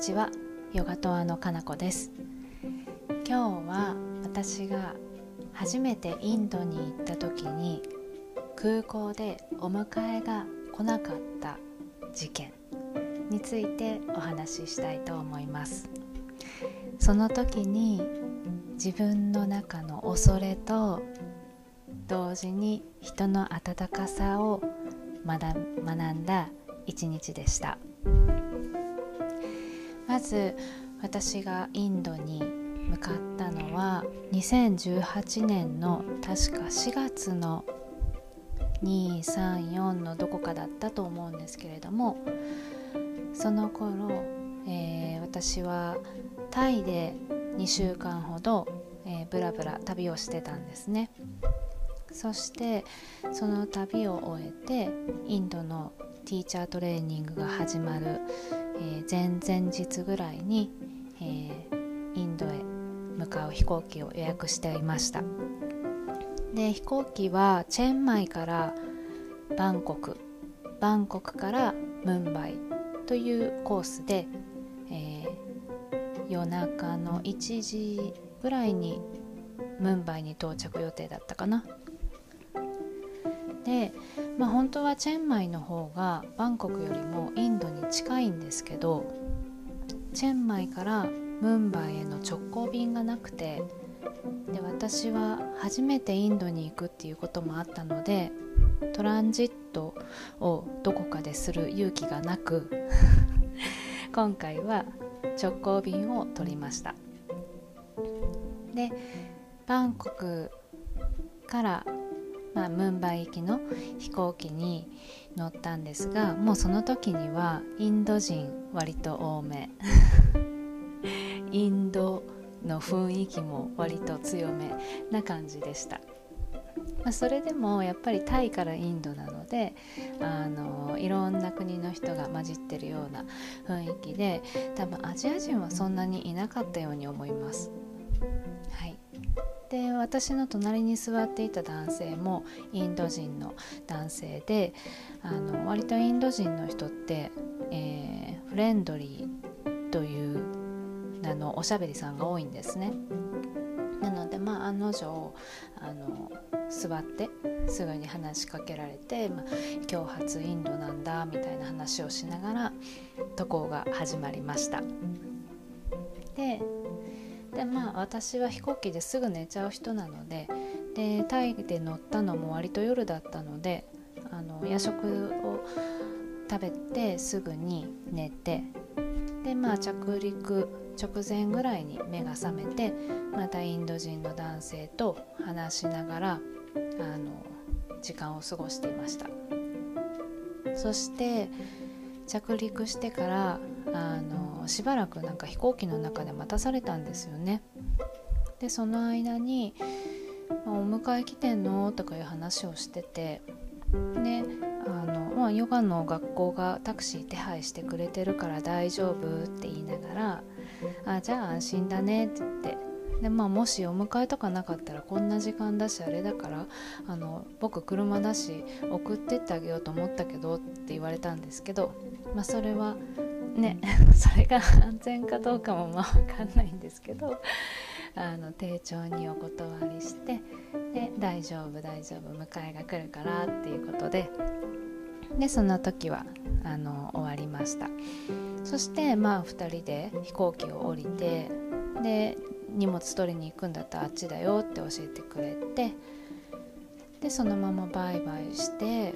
ちは。ヨガトアのかなこです。今日は私が初めてインドに行った時に空港でお迎えが来なかった事件についてお話ししたいと思います。その時に自分の中の恐れと同時に人の温かさを学んだ一日でした。ず私がインドに向かったのは2018年の確か4月の234のどこかだったと思うんですけれどもその頃、えー、私はタイで2週間ほど、えー、ブラブラ旅をしてたんですね。そしてその旅を終えてインドのティーチャートレーニングが始まる、えー、前々日ぐらいに、えー、インドへ向かう飛行機を予約していました。で飛行機はチェンマイからバンコクバンコクからムンバイというコースで、えー、夜中の1時ぐらいにムンバイに到着予定だったかな。で、まあ、本当はチェンマイの方がバンコクよりもインドに近いんですけどチェンマイからムンバイへの直行便がなくてで私は初めてインドに行くっていうこともあったのでトランジットをどこかでする勇気がなく 今回は直行便を取りました。でバンコクからまあ、ムンバイ行きの飛行機に乗ったんですがもうその時にはインド人割と多め。インドの雰囲気も割と強めな感じでした、まあ、それでもやっぱりタイからインドなのであのいろんな国の人が混じってるような雰囲気で多分アジア人はそんなにいなかったように思います。はい。で私の隣に座っていた男性もインド人の男性であの割とインド人の人って、えー、フレンドリーというあのおしゃべりさんが多いんですね。なのでまあ案の定あの座ってすぐに話しかけられて、まあ、今日初インドなんだみたいな話をしながら渡航が始まりました。ででまあ私は飛行機ですぐ寝ちゃう人なのででタイで乗ったのも割と夜だったのであの夜食を食べてすぐに寝てでまあ着陸直前ぐらいに目が覚めてまたインド人の男性と話しながらあの時間を過ごしていました。そして着陸してからあのしばらくなんか飛行機の中で待たされたんですよね。でその間に「お迎え来てんの?」とかいう話をしてて。であの、まあ、ヨガの学校がタクシー手配してくれてるから大丈夫って言いながら「あじゃあ安心だね」って言って。でまあ、もしお迎えとかなかったらこんな時間だしあれだからあの僕車だし送ってってあげようと思ったけどって言われたんですけど、まあ、それはねそれが安全かどうかもまあ分かんないんですけどあの丁重にお断りしてで大丈夫大丈夫迎えが来るからっていうことででその時はあの終わりました。そしてまあ2人で飛行機を降りてで荷物取りに行くんだったらあっちだよって教えてくれてでそのままバイバイして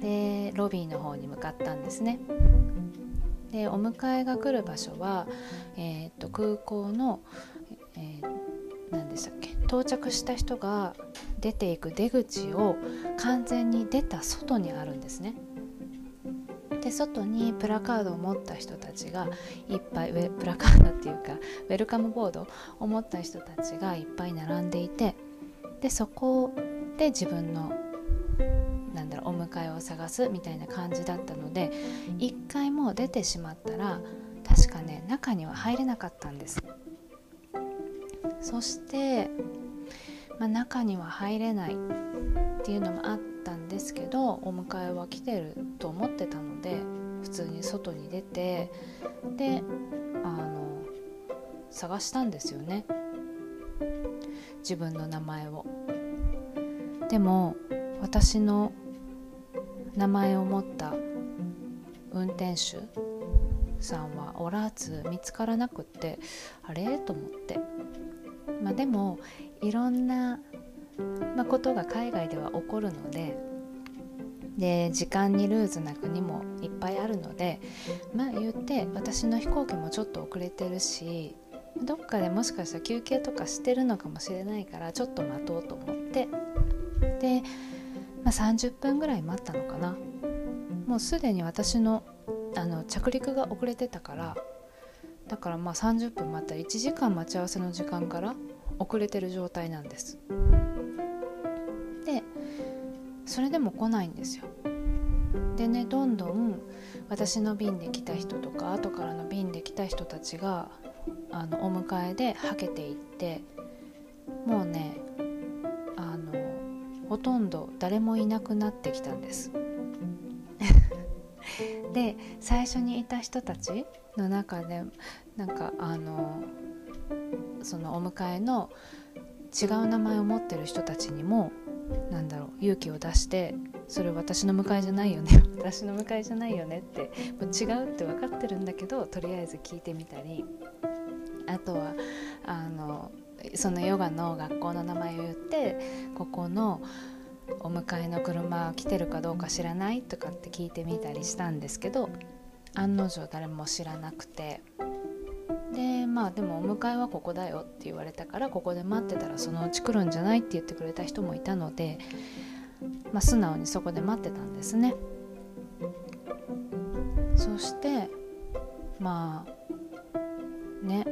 でロビーの方に向かったんですねでお迎えが来る場所は、えーと、空港の、えー、何でしたっけ到着した人が出ていく出口を完全に出た外にあるんですね。で外にプラカードを持った人たちがいっぱいプラカードっていうかウェルカムボードを持った人たちがいっぱい並んでいてでそこで自分のなんだろうお迎えを探すみたいな感じだったので一回も出てしまったら確かね中には入れなかったんです。そして、まあ、中には入れないっていうのもあったんですけどお迎えは来てると思ってたので普通に外に出てであの探したんですよね。自分の名前を。でも私の名前を持った運転手さんはおらず見つからなくってあれ？と思って。まあでもいろんな、まあ、ことが海外では起こるのでで時間にルーズな国もいっぱいあるのでまあ言って私の飛行機もちょっと遅れてるしどっかでもしかしたら休憩とかしてるのかもしれないからちょっと待とうと思って。で、あ、30分ぐらい待ったのかな。もうすでに私のあの着陸が遅れてたからだからまあ30分待った。ら1時間待ち合わせの時間から遅れてる状態なんです。でそれでも来ないんですよ。でねどんどん私の便で来た人とか後からの便で来た人たちがあのお迎えではけていってもうねほとんど誰もいなくなってきたんです。で最初にいた人たちの中でなんかあのそのお迎えの違う名前を持ってる人たちにもなんだろう勇気を出してそれ私の迎えじゃないよね 私の迎えじゃないよねってもう違うって分かってるんだけどとりあえず聞いてみたり。あとはあのそのヨガの学校の名前を言ってここのお迎えの車来てるかどうか知らないとかって聞いてみたりしたんですけど案の定誰も知らなくて。でまあでもお迎えはここだよって言われたからここで待ってたらそのうち来るんじゃないって言ってくれた人もいたので、まあ、素直にそこで待ってたんですね。そしてまあね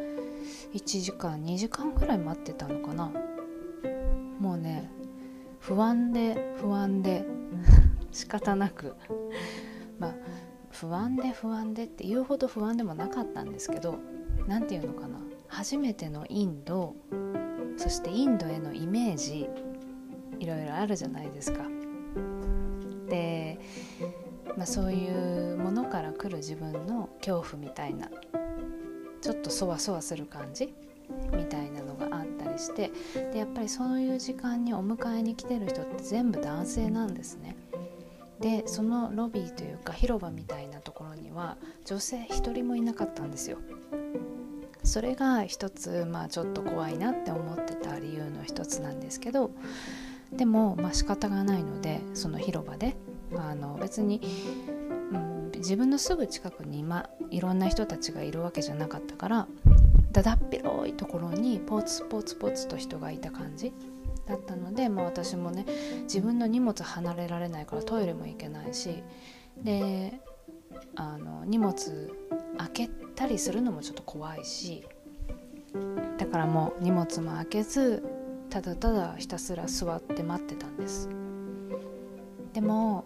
1時間2時間ぐらい待ってたのかな。もうね不安で不安で 仕方なく。まあ不安で不安でって言うほど不安でもなかったんですけど何て言うのかな。初めてのインドそしてインドへのイメージいろいろあるじゃないですか。で、まあ、そういうものから来る自分の恐怖みたいなちょっとそわそわする感じ？みたいなのがあったりしてでやっぱりそういう時間にお迎えに来てる人って全部男性なんですね。でそのロビーというか広場みたいなところには女性一人もいなかったんですよ。それが一つまあちょっと怖いなって思ってた理由の一つなんですけどでもまあ仕方がないのでその広場であの別に、自分のすぐ近くに今いろんな人たちがいるわけじゃなかったからだだっ広いところにポツポツポツと人がいた感じだったので、まあ、私もね自分の荷物離れられないからトイレも行けないしであの荷物開けたりするのもちょっと怖いしだからもう荷物も開けずただただひたすら座って待ってたんです。でも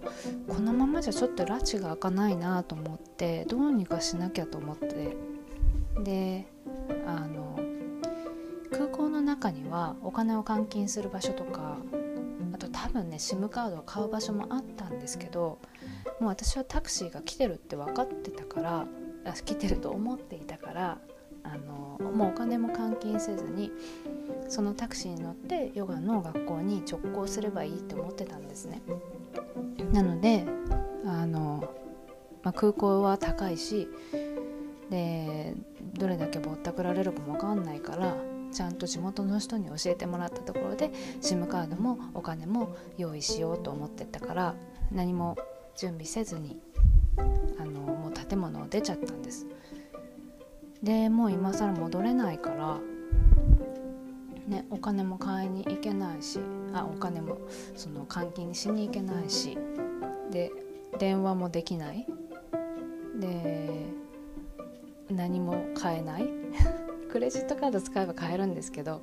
このままじゃちょっと拉致が開かないなと思ってどうにかしなきゃと思って。であの空港の中にはお金を換金する場所とかあと多分ね SIM カードを買う場所もあったんですけどもう私はタクシーが来てるって分かってたから来てると思っていたからあのもうお金も換金せずにそのタクシーに乗ってヨガの学校に直行すればいいって思ってたんですね。なのであの、まあ、空港は高いしでどれだけぼったくられるかも分かんないからちゃんと地元の人に教えてもらったところで SIM カードもお金も用意しようと思ってたから何も準備せずにあのもう建物を出ちゃったんです。でもう今更戻れないからねお金も買いに行けないしあお金もその換金しに行けないしで電話もできない。で何も買えない。クレジットカード使えば買えるんですけど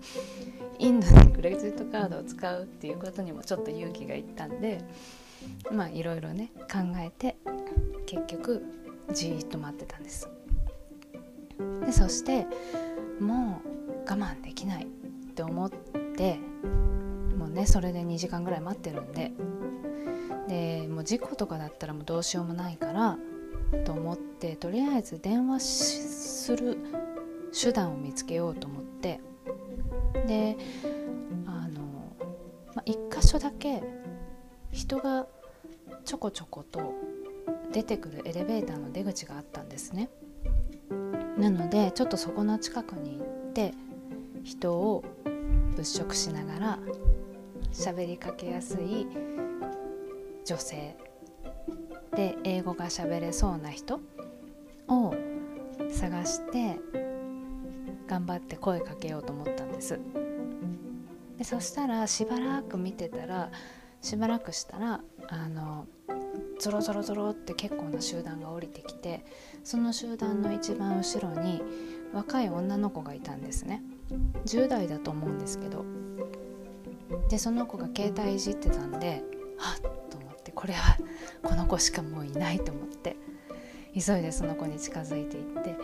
インドでクレジットカードを使うっていうことにもちょっと勇気がいったんでまあいろいろね考えて結局じーっと待ってたんです。でそしてもう我慢できない。って思ってもうねそれで2時間ぐらい待ってるんででもう事故とかだったらもうどうしようもないからと思ってとりあえず電話する手段を見つけようと思ってであの、まあ、1箇所だけ人がちょこちょこと出てくるエレベーターの出口があったんですね。なのでちょっとそこの近くに行って人を物色しながら喋りかけやすい女性で英語が喋れそうな人を探して頑張って声かけようと思ったんです。でそしたらしばらく見てたらしばらくしたらあのゾロゾロゾロって結構な集団が降りてきてその集団の一番後ろに若い女の子がいたんですね。10代だと思うんですけど。でその子が携帯いじってたんではっと思ってこれはこの子しかもういないと思って急いでその子に近づいていって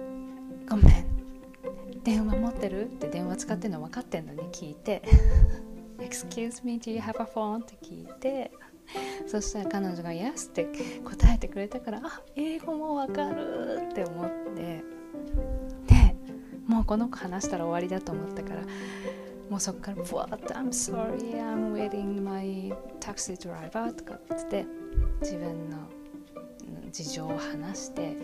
「ごめん電話持ってる?」って電話使ってるの分かってんのに聞いて「Excuse me, do you have a phone?」って聞いて。そしたら彼女が「Yes」って答えてくれたからあ英語もわかるって思って。もうこの子話したら終わりだと思ったからもうそっから「What? I'm sorry I'm waiting my taxi driver」とかってって自分の事情を話して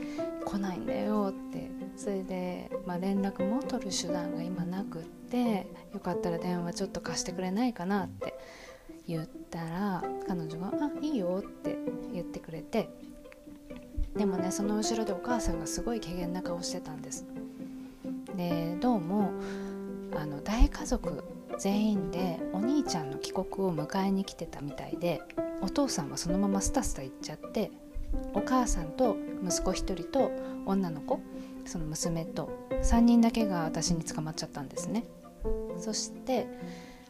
来ないんだよってそれで、まあ、連絡も取る手段が今なくってよかったら電話ちょっと貸してくれないかなって言ったら彼女が「あいいよ」って言ってくれてでもねその後ろでお母さんがすごい怪げな顔してたんですでどうもあの大家族全員でお兄ちゃんの帰国を迎えに来てたみたいでお父さんはそのままスタスタ行っちゃってお母さんと息子1人と女の子その娘と3人だけが私に捕まっちゃったんですね。そして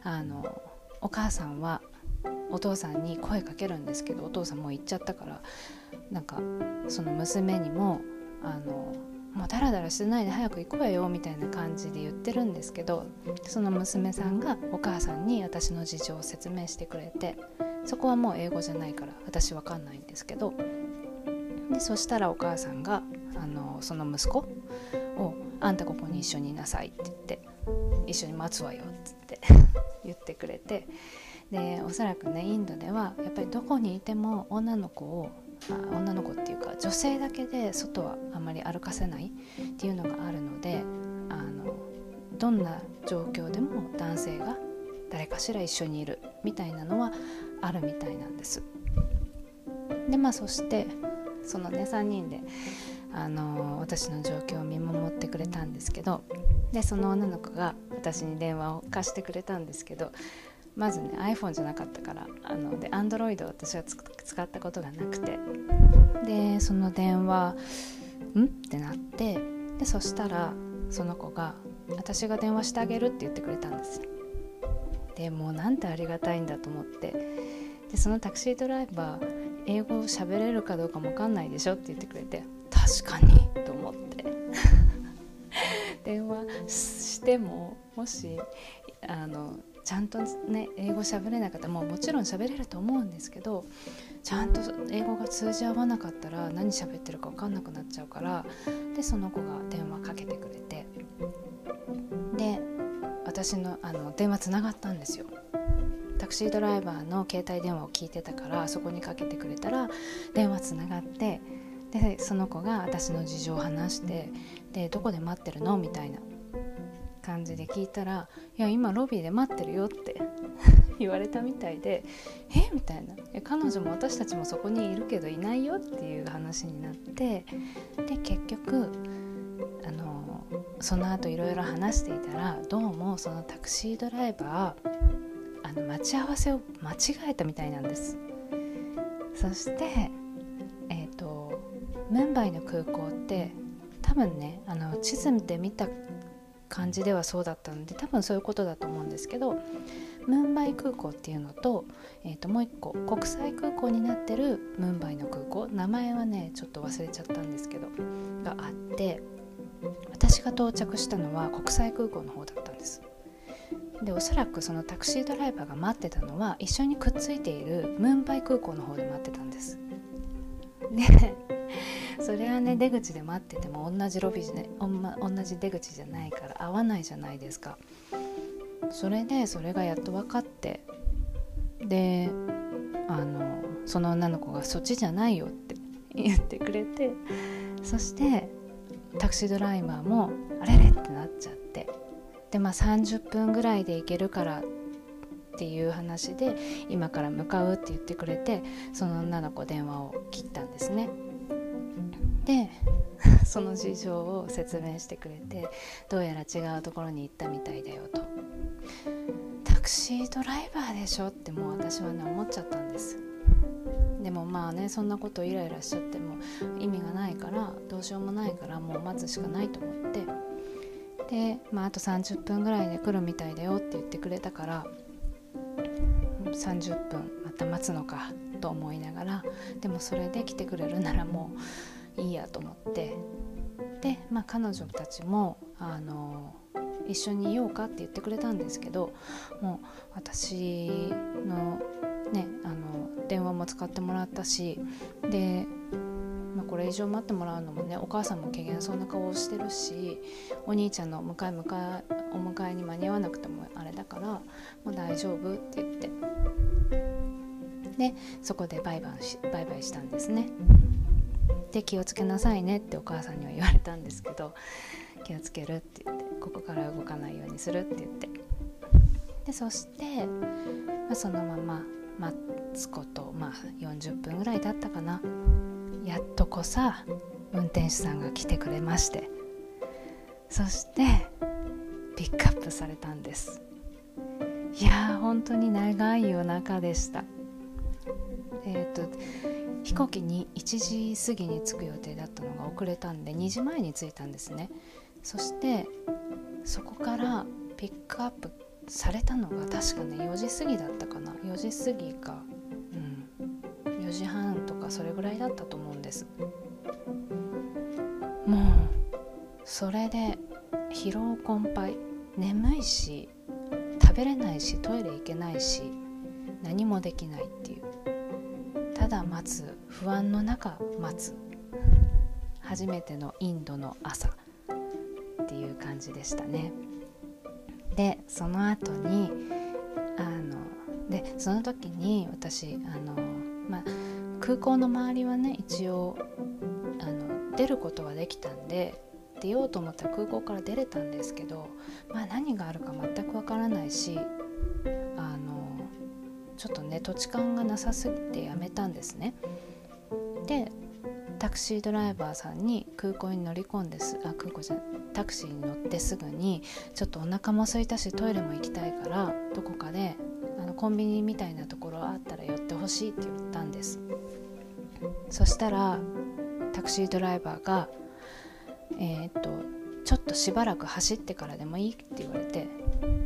あのお母さんはお父さんに声かけるんですけどお父さんもう行っちゃったからなんかその娘にもあのもうダラダラしてないで早く行こうよみたいな感じで言ってるんですけどその娘さんがお母さんに私の事情を説明してくれてそこはもう英語じゃないから私わかんないんですけどでそしたらお母さんがあのその息子を「あんたここに一緒にいなさい」って言って「一緒に待つわよ」って 言ってくれてでおそらくねインドではやっぱりどこにいても女の子を女の子っていうか女性だけで外はあまり歩かせないっていうのがあるのであのどんな状況でも男性が誰かしら一緒にいるみたいなのはあるみたいなんです。でまあそしてそのね3人であの私の状況を見守ってくれたんですけどでその女の子が私に電話を貸してくれたんですけどまずね iPhone じゃなかったからあので Android を私は使ったことがなくて。でその電話「ん?」ってなってでそしたらその子が「私が電話してあげる」って言ってくれたんですでもうなんてありがたいんだと思って。でそのタクシードライバー英語を喋れるかどうかも分かんないでしょって言ってくれて確かにと思って。電話してももしあのちゃんとね英語喋れなかったらもうもちろん喋れると思うんですけどちゃんと英語が通じ合わなかったら何喋ってるか分かんなくなっちゃうからでその子が電話かけてくれてで私のあの電話つながったんですよ。タクシードライバーの携帯電話を聞いてたからそこにかけてくれたら電話つながってでその子が私の事情を話してでどこで待ってるの？みたいな。感じで聞いたら「いや今ロビーで待ってるよ」って 言われたみたいで「え？みたいな「彼女も私たちもそこにいるけどいないよ」っていう話になってで結局あのその後いろいろ話していたらどうもそのタクシードライバーあの待ち合わせを間違えたみたいなんです。そしてえっ、とムンバイの空港って多分ねあの地図で見た感じではそうだったので多分そういうことだと思うんですけどムンバイ空港っていうのと,、えー、ともう一個国際空港になってるムンバイの空港名前はねちょっと忘れちゃったんですけどがあって私が到着したのは国際空港の方だったんです。でおそらくそのタクシードライバーが待ってたのは一緒にくっついているムンバイ空港の方で待ってたんです。でそれはね出口で待ってても同じロビーで、同じ出口じゃないから合わないじゃないですかそれでそれがやっと分かってであのその女の子が「そっちじゃないよ」って言ってくれてそしてタクシードライバーも「あれれ?」ってなっちゃってでまあ30分ぐらいで行けるからっていう話で今から向かうって言ってくれてその女の子電話を切ったんですねで その事情を説明してくれてどうやら違うところに行ったみたいだよと。タクシードライバーでしょってもう私はね思っちゃったんです。でもまあねそんなことイライラしちゃっても意味がないからどうしようもないからもう待つしかないと思って。で、まあ、あと30分ぐらいで来るみたいだよって言ってくれたから30分また待つのかと思いながらでもそれで来てくれるならもういいやと思ってで、まあ、彼女たちもあの一緒にいようかって言ってくれたんですけどもう私のねあの電話も使ってもらったしで、まあ、これ以上待ってもらうのもねお母さんも怪げそうな顔をしてるしお兄ちゃんの迎え迎えお迎えに間に合わなくてもあれだからもう大丈夫って言ってでそこでバイバイしバイバイしたんですね。で気をつけなさいねってお母さんには言われたんですけど気をつけるって言ってここから動かないようにするって言って。でそして、まあ、そのまま待つこと、まあ、40分ぐらいだったかな。やっとこさ運転手さんが来てくれまして。そしてピックアップされたんです。いやー本当に長い夜中でした。えっ、ー、と飛行機に1時過ぎに着く予定だったのが遅れたんで2時前に着いたんですね。そしてそこからピックアップされたのが確かね4時過ぎだったかな。4時過ぎかうん4時半とかそれぐらいだったと思うんです。もうそれで疲労困憊。眠いし食べれないしトイレ行けないし何もできないっていう。だ待つ不安の中待つ。初めてのインドの朝っていう感じでしたね。でその後にあのでその時に私あの、まあ、空港の周りはね一応あの出ることはできたんで出ようと思ったら空港から出れたんですけど、まあ、何があるか全くわからないしちょっとね土地勘がなさすぎてやめたんですね。でタクシードライバーさんに空港に乗り込んですあ空港じゃタクシーに乗ってすぐにちょっとお腹も空いたしトイレも行きたいからどこかであのコンビニみたいなところあったら寄ってほしいって言ったんですそしたらタクシードライバーがえー、っとちょっとしばらく走ってからでもいいって言われて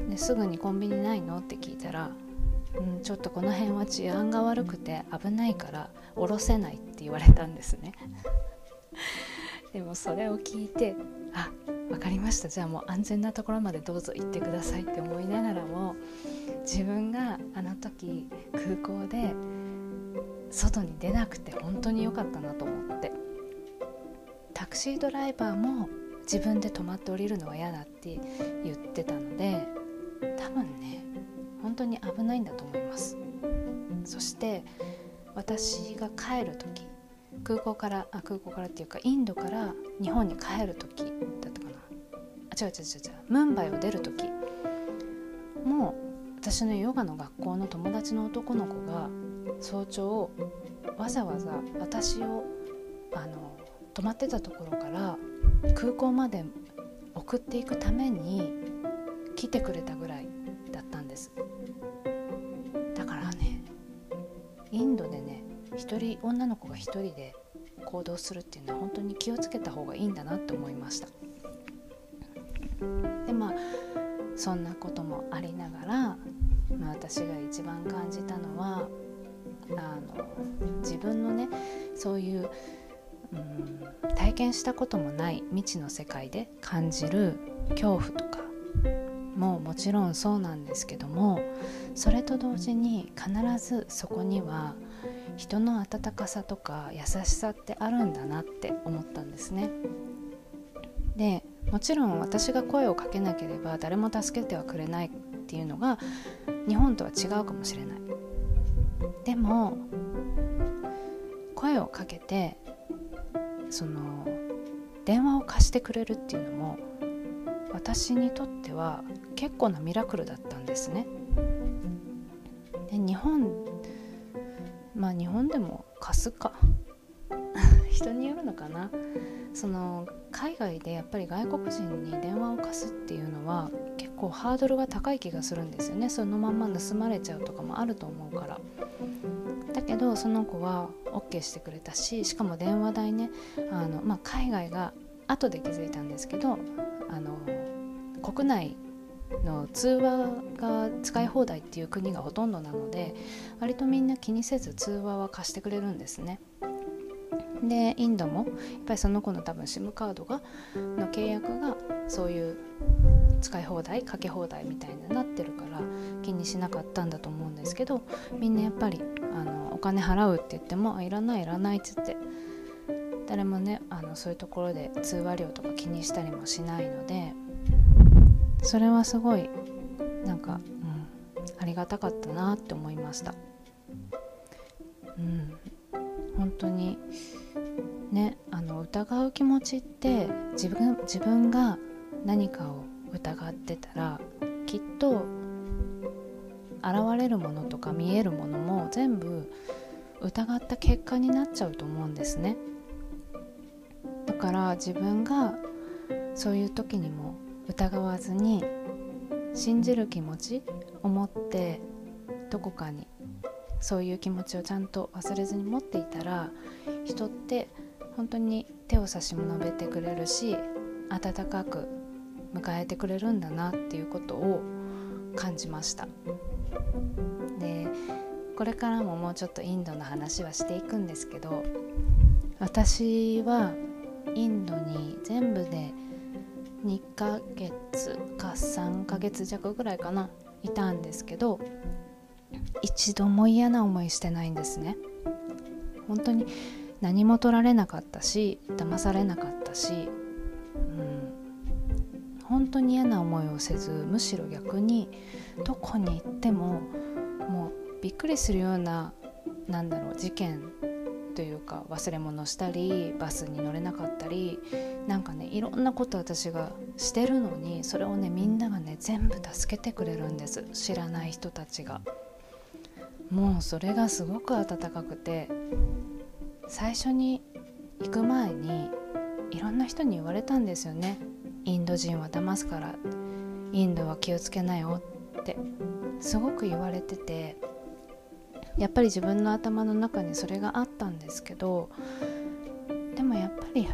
ですぐにコンビニないのって聞いたらうん、ちょっとこの辺は治安が悪くて危ないから降ろせないって言われたんですね。でもそれを聞いてあ分かりました。じゃあもう安全なところまでどうぞ行ってくださいって思いながらも自分があの時空港で外に出なくて本当に良かったなと思って。タクシードライバーも自分で止まって降りるのは嫌だって言っ本当に危ないんだと思います。そして私が帰る時空港からあ空港からっていうかインドから日本に帰る時だったかな。あ違う違う違う違う。ムンバイを出る時。も私のヨガの学校の友達の男の子が早朝わざわざ私をあの泊まってたところから空港まで送っていくために来てくれたぐらい。一人女の子が一人で行動するっていうのは本当に気をつけた方がいいんだなって思いました。でまあそんなこともありながら、まあ、私が一番感じたのはあの自分のねそういう、うん、体験したこともない未知の世界で感じる恐怖とかももちろんそうなんですけどもそれと同時に必ずそこには人の温かさとか優しさってあるんだなって思ったんですね。でもちろん私が声をかけなければ誰も助けてはくれないっていうのが日本とは違うかもしれないでも声をかけてその電話を貸してくれるっていうのも私にとっては結構なミラクルだったんですねで日本まあ日本でも貸すか。人によるのかな。その海外でやっぱり外国人に電話を貸すっていうのは結構ハードルが高い気がするんですよね。そのまんま盗まれちゃうとかもあると思うから。だけどその子は OK してくれたししかも電話代ねあの、まあ、海外が後で気づいたんですけどあの国内の通話が使い放題っていう国がほとんどなので割とみんな気にせず通話は貸してくれるんですね。でインドもやっぱりその子の多分 SIM カードがの契約がそういう使い放題かけ放題みたいになってるから気にしなかったんだと思うんですけどみんなやっぱりあのお金払うって言ってもいらないいらないって言って誰もねあのそういうところで通話料とか気にしたりもしないのでそれはすごいなんか、うん、ありがたかったなって思いました。うん本当にねあの疑う気持ちって自分自分が何かを疑ってたらきっと現れるものとか見えるものも全部疑った結果になっちゃうと思うんですねだから自分がそういう時にも疑わずに信じる気持ちを持ってどこかにそういう気持ちをちゃんと忘れずに持っていたら人って本当に手を差し伸べてくれるし温かく迎えてくれるんだなっていうことを感じました。でこれからももうちょっとインドの話はしていくんですけど私はインドに全部で2ヶ月か3ヶ月弱ぐらいかないたんですけど一度も嫌な思いしてないんですね。本当に何も取られなかったし騙されなかったし、うん、本当に嫌な思いをせずむしろ逆にどこに行ってももうびっくりするようななんだろう事件というか忘れ物したりバスに乗れなかったりなんかねいろんなこと私がしてるのにそれをねみんながね全部助けてくれるんです。知らない人たちが。もうそれがすごく温かくて最初に行く前にいろんな人に言われたんですよね。インド人は騙すからインドは気をつけなよって。すごく言われててやっぱり自分の頭の中にそれがあったんですけどでもやっぱり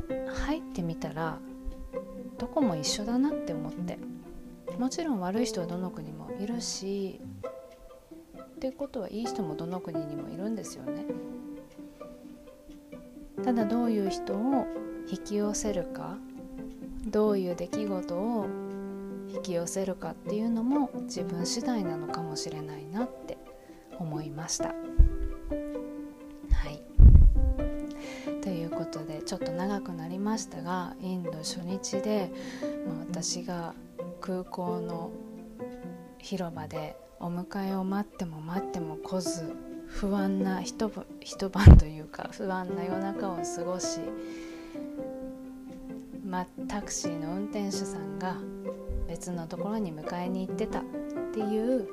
入ってみたらどこも一緒だなって思ってもちろん悪い人はどの国もいるしっていうことはいい人もどの国にもいるんですよね。ただどういう人を引き寄せるかどういう出来事を引き寄せるかっていうのも自分次第なのかもしれないなって思いました。はいということでちょっと長くなりましたがインド初日で、まあ、私が空港の広場でお迎えを待っても待っても来ず不安な一一晩というか不安な夜中を過ごし、ま、タクシーの運転手さんが別のところに迎えに行ってたっていう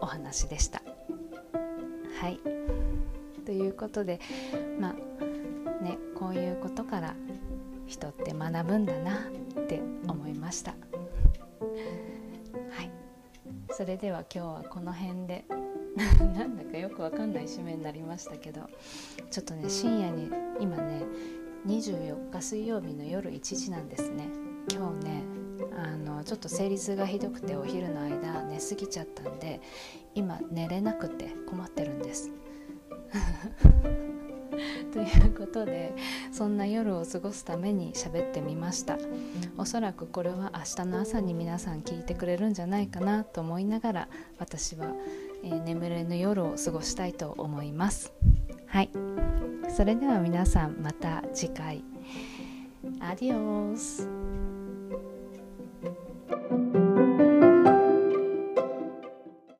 お話でした。はい。ということでまあねこういうことから人って学ぶんだなって思いました。はい。それでは今日はこの辺で。なんだかよくわかんない締めになりましたけどちょっとね深夜に今ね24日水曜日の夜1時なんですね。今日ねあのちょっと生理痛がひどくてお昼の間寝すぎちゃったんで今寝れなくて困ってるんです。ということでそんな夜を過ごすために喋ってみました。おそらくこれは明日の朝に皆さん聞いてくれるんじゃないかなと思いながら私は、えー、眠れぬ夜を過ごしたいと思います。はい。それでは皆さんまた次回。アディオス。